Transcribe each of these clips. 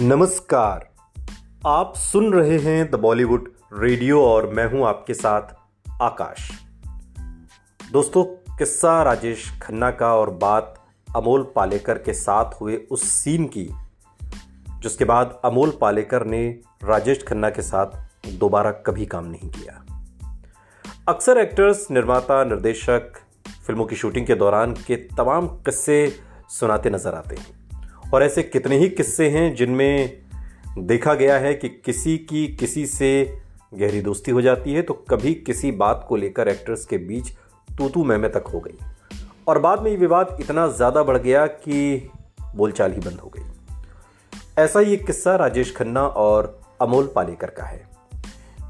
नमस्कार। आप सुन रहे हैं द बॉलीवुड रेडियो और मैं हूँ आपके साथ आकाश। दोस्तों, किस्सा राजेश खन्ना का और बात अमोल पालेकर के साथ हुए उस सीन की, जिसके बाद अमोल पालेकर ने राजेश खन्ना के साथ दोबारा कभी काम नहीं किया। अक्सर एक्टर्स निर्माता, निर्देशक फ़िल्मों की शूटिंग के दौरान के तमाम किस्से सुनाते नज़र आते हैं। और ऐसे कितने ही किस्से हैं जिनमें देखा गया है कि किसी की किसी से गहरी दोस्ती हो जाती है तो कभी किसी बात को लेकर एक्टर्स के बीच तू तू मैं तक हो गई। और बाद में ये विवाद इतना ज़्यादा बढ़ गया कि बोलचाल ही बंद हो गई। ऐसा ही एक किस्सा राजेश खन्ना और अमोल पालेकर का है,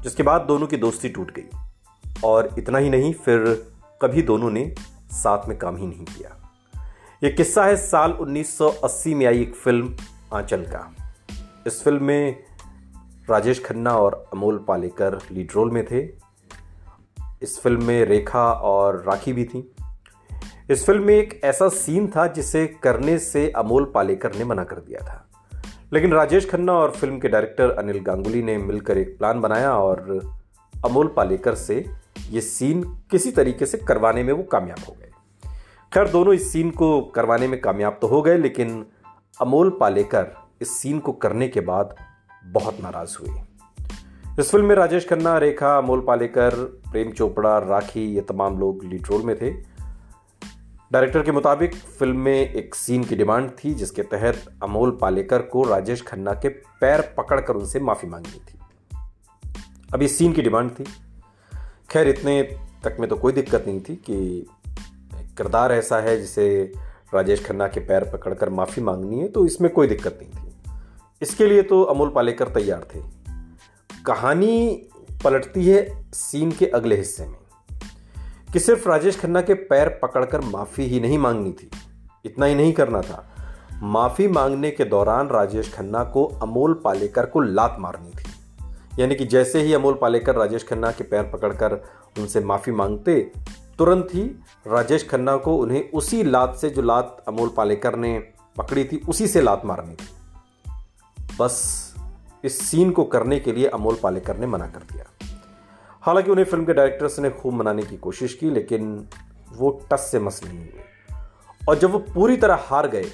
जिसके बाद दोनों की दोस्ती टूट गई। और इतना ही नहीं, फिर कभी दोनों ने साथ में काम ही नहीं किया। यह किस्सा है साल 1980 में आई एक फ़िल्म, आंचल का। इस फ़िल्म में राजेश खन्ना और अमोल पालेकर लीड रोल में थे। इस फ़िल्म में रेखा और राखी भी थी। इस फ़िल्म में एक ऐसा सीन था जिसे करने से अमोल पालेकर ने मना कर दिया था। लेकिन राजेश खन्ना और फ़िल्म के डायरेक्टर अनिल गांगुली ने मिलकर एक प्लान बनाया और अमोल पालेकर से ये सीन किसी तरीके से करवाने में वो कामयाब हो गए। खैर, दोनों इस सीन को करवाने में कामयाब तो हो गए, लेकिन अमोल पालेकर इस सीन को करने के बाद बहुत नाराज़ हुए। इस फ़िल्म में राजेश खन्ना, रेखा, अमोल पालेकर, प्रेम चोपड़ा, राखी, ये तमाम लोग लीड रोल में थे। डायरेक्टर के मुताबिक फ़िल्म में एक सीन की डिमांड थी, जिसके तहत अमोल पालेकर को राजेश खन्ना के पैर पकड़कर उनसे माफ़ी मांगनी थी। अब इस सीन की डिमांड थी। खैर, इतने तक में तो कोई दिक्कत नहीं थी कि किरदार ऐसा है जिसे राजेश खन्ना के पैर पकड़कर माफ़ी मांगनी है तो इसमें कोई दिक्कत नहीं थी। इसके लिए तो अमोल पालेकर तैयार थे। कहानी पलटती है सीन के अगले हिस्से में, कि सिर्फ़ राजेश खन्ना के पैर पकड़कर माफ़ी ही नहीं मांगनी थी। इतना ही नहीं करना था। माफ़ी मांगने के दौरान राजेश खन्ना को अमोल पालेकर को लात मारनी थी। यानी कि जैसे ही अमोल पालेकर राजेश खन्ना के पैर पकड़कर उनसे माफ़ी मांगते तुरंत ही राजेश खन्ना को उन्हें उसी लात से जो लात अमोल पालेकर ने पकड़ी थी, उसी से लात मारनी थी। बस इस सीन को करने के लिए अमोल पालेकर ने मना कर दिया। हालाँकि उन्हें फ़िल्म के डायरेक्टर्स ने खूब मनाने की कोशिश की, लेकिन वो टस से मस नहीं हुए। और जब वो पूरी तरह हार गए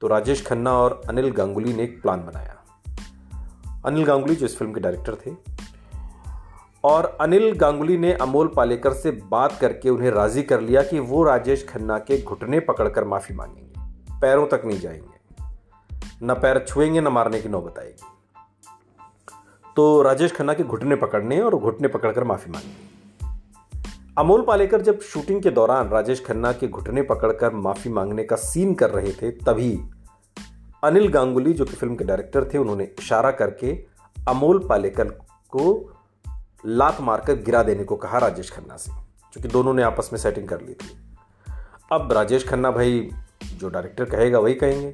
तो राजेश खन्ना और अनिल गांगुली ने एक प्लान बनाया। अनिल गांगुली जो इस फ़िल्म के डायरेक्टर थे और अनिल गांगुली ने अमोल पालेकर से बात करके उन्हें राज़ी कर लिया कि वो राजेश खन्ना के घुटने पकड़कर माफ़ी मांगेंगे। पैरों तक नहीं जाएँगे। न पैर छुएँगे, न मारने की नौबत आएगी। तो राजेश खन्ना के घुटने पकड़ने और घुटने पकड़कर माफ़ी मांगेंगे। अमोल पालेकर जब शूटिंग के दौरान राजेश खन्ना के घुटने पकड़कर माफ़ी मांगने का सीन कर रहे थे, तभी अनिल गांगुली, जो कि फ़िल्म के डायरेक्टर थे, उन्होंने इशारा करके अमोल पालेकर को लात मारकर गिरा देने को कहा राजेश खन्ना से क्योंकि दोनों ने आपस में सेटिंग कर ली थी। अब राजेश खन्ना भाई जो डायरेक्टर कहेगा वही कहेंगे।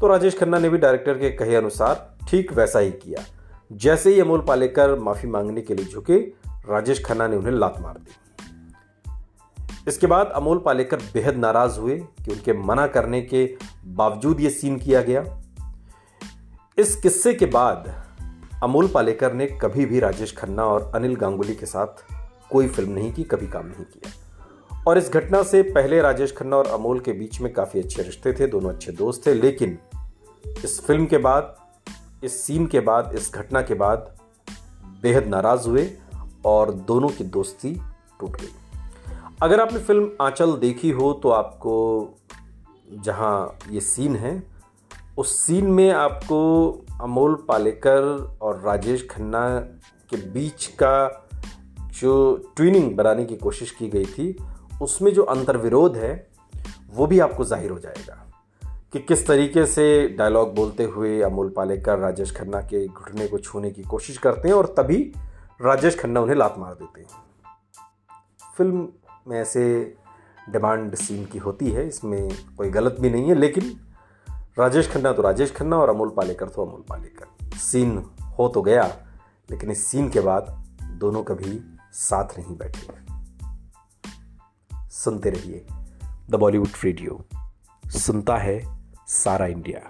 तो राजेश खन्ना ने भी डायरेक्टर के कहे अनुसार ठीक वैसा ही किया। जैसे ही अमोल पालेकर माफ़ी मांगने के लिए झुके, राजेश खन्ना ने उन्हें लात मार दी। इसके बाद अमोल पालेकर बेहद नाराज़ हुए कि उनके मना करने के बावजूद यह सीन किया गया। इस किस्से के बाद अमोल पालेकर ने कभी भी राजेश खन्ना और अनिल गांगुली के साथ कोई फ़िल्म नहीं की, कभी काम नहीं किया। और इस घटना से पहले राजेश खन्ना और अमोल के बीच में काफ़ी अच्छे रिश्ते थे, दोनों अच्छे दोस्त थे, लेकिन इस फ़िल्म के बाद, इस सीन के बाद, इस घटना के बाद बेहद नाराज़ हुए और दोनों की दोस्ती टूट गई। अगर आपने फ़िल्म आंचल देखी हो तो आपको जहाँ ये सीन है, उस सीन में आपको अमोल पालेकर और राजेश खन्ना के बीच का जो ट्विनिंग बनाने की कोशिश की गई थी, उसमें जो अंतर्विरोध है, वो भी आपको ज़ाहिर हो जाएगा कि किस तरीके से डायलॉग बोलते हुए अमोल पालेकर, राजेश खन्ना के घुटने को छूने की कोशिश करते हैं और तभी राजेश खन्ना उन्हें लात मार देते हैं। फ़िल्म में ऐसे डिमांड सीन की होती है, इसमें कोई गलत भी नहीं है, लेकिन राजेश खन्ना तो राजेश खन्ना और अमोल पालेकर तो अमोल पालेकर। सीन हो तो गया, लेकिन इस सीन के बाद दोनों कभी साथ नहीं बैठे। सुनते रहिए द बॉलीवुड रेडियो। सुनता है सारा इंडिया।